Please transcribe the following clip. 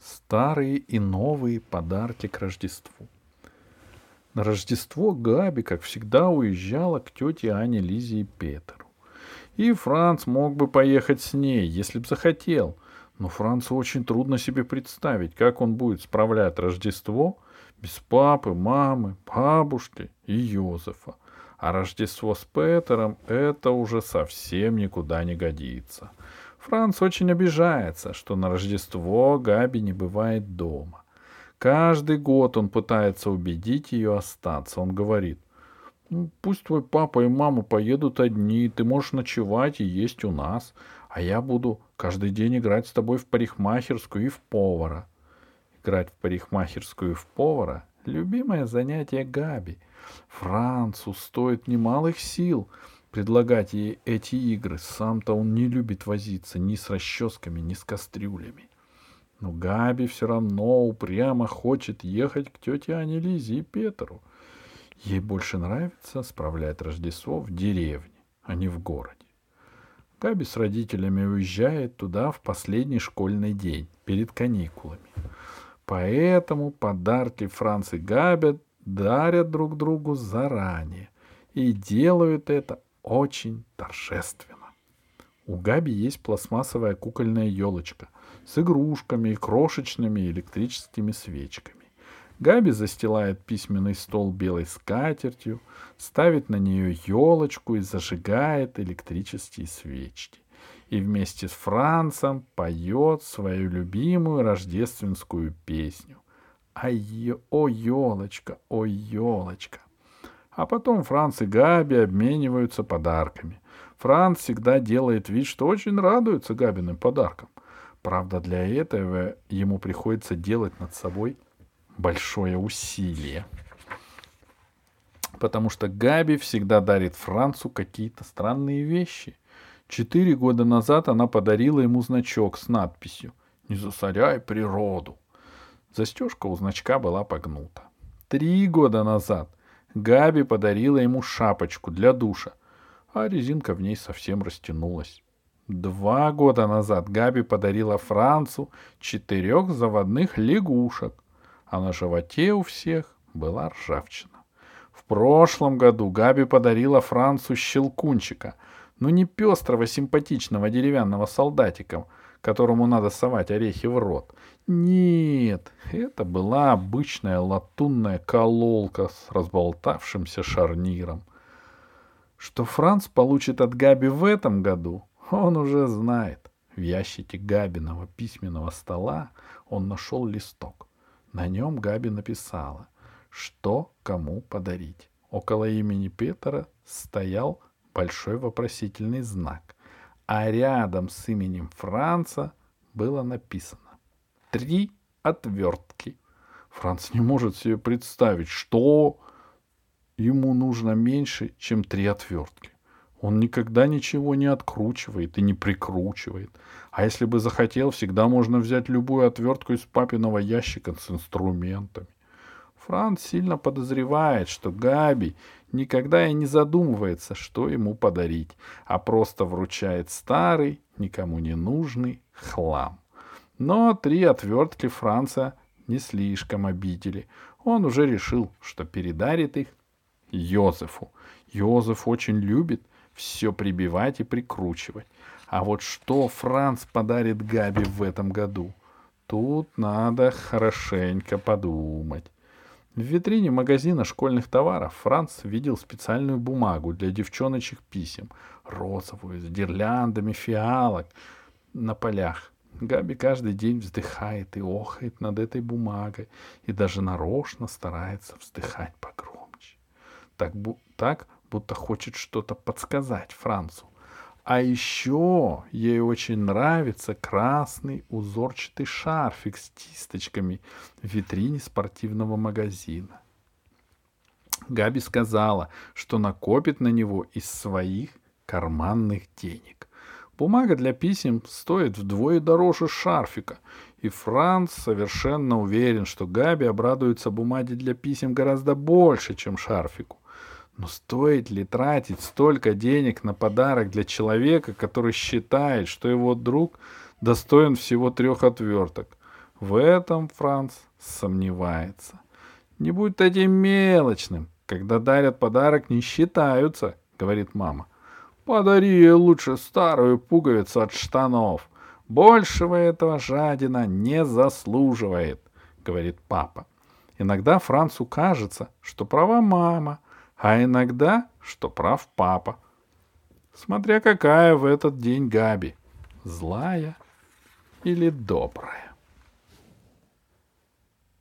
Старые и новые подарки к Рождеству. На Рождество Габи, как всегда, уезжала к тете Ане, Лизе и Петеру. И Франц мог бы поехать с ней, если б захотел. Но Францу очень трудно себе представить, как он будет справлять Рождество без папы, мамы, бабушки и Йозефа. А Рождество с Петером — это уже совсем никуда не годится. Франц очень обижается, что на Рождество Габи не бывает дома. Каждый год он пытается убедить ее остаться. Он говорит, ну, пусть твой папа и мама поедут одни, ты можешь ночевать и есть у нас, а я буду каждый день играть с тобой в парикмахерскую и в повара. Играть в парикмахерскую и в повара — любимое занятие Габи. Францу стоит немалых сил предлагать ей эти игры. Сам-то он не любит возиться ни с расческами, ни с кастрюлями. Но Габи все равно упрямо хочет ехать к тете Ане Лизе и Петру — Ей больше нравится справлять Рождество в деревне, а не в городе. Габи с родителями уезжает туда в последний школьный день, перед каникулами. Поэтому подарки Франц и Габи дарят друг другу заранее и делают это очень торжественно. У Габи есть пластмассовая кукольная елочка с игрушками и крошечными электрическими свечками. Габи застилает письменный стол белой скатертью, ставит на нее елочку и зажигает электрические свечки. И вместе с Францем поет свою любимую рождественскую песню. Ай, о, елочка, о, елочка. А потом Франц и Габи обмениваются подарками. Франц всегда делает вид, что очень радуется Габиным подаркам. Правда, для этого ему приходится делать над собой большое усилие. Потому что Габи всегда дарит Францу какие-то странные вещи. Четыре года назад она подарила ему значок с надписью «Не засоряй природу». Застежка у значка была погнута. Три года назад Габи подарила ему шапочку для душа, а резинка в ней совсем растянулась. Два года назад Габи подарила Францу четырех заводных лягушек а на животе у всех была ржавчина. В прошлом году Габи подарила Францу щелкунчика, ну не пестрого симпатичного деревянного солдатика, которому надо совать орехи в рот. Нет, это была обычная латунная кололка с разболтавшимся шарниром. Что Франц получит от Габи в этом году, он уже знает. В ящике Габиного письменного стола он нашел листок. На нем Габи написала, что кому подарить. Около имени Петра стоял большой вопросительный знак, а рядом с именем Франца было написано «Три отвертки». Франц не может себе представить, что ему нужно меньше, чем три отвертки. Он никогда ничего не откручивает и не прикручивает. А если бы захотел, всегда можно взять любую отвертку из папиного ящика с инструментами. Франц сильно подозревает, что Габи никогда и не задумывается, что ему подарить, а просто вручает старый, никому не нужный хлам. Но три отвертки Франца не слишком обидели. Он уже решил, что передарит их Йозефу. Йозеф очень любит — все прибивать и прикручивать. А вот что Франц подарит Габи в этом году? Тут надо хорошенько подумать. В витрине магазина школьных товаров Франц видел специальную бумагу для девчоночек писем, розовую, с гирляндами фиалок на полях. Габи каждый день вздыхает и охает над этой бумагой и даже нарочно старается вздыхать погромче. Так, так будто хочет что-то подсказать Францу. А еще ей очень нравится красный узорчатый шарфик с кисточками в витрине спортивного магазина. Габи сказала, что накопит на него из своих карманных денег. Бумага для писем стоит вдвое дороже шарфика, и Франц совершенно уверен, что Габи обрадуется бумаге для писем гораздо больше, чем шарфику. Но стоит ли тратить столько денег на подарок для человека, который считает, что его друг достоин всего трех отверток? В этом Франц сомневается. Не будь таким мелочным. Когда дарят подарок, не считаются, говорит мама. Подари лучше старую пуговицу от штанов. Большего этого жадина не заслуживает, говорит папа. Иногда Францу кажется, что права мама, а иногда, что прав папа. Смотря какая в этот день Габи, злая или добрая.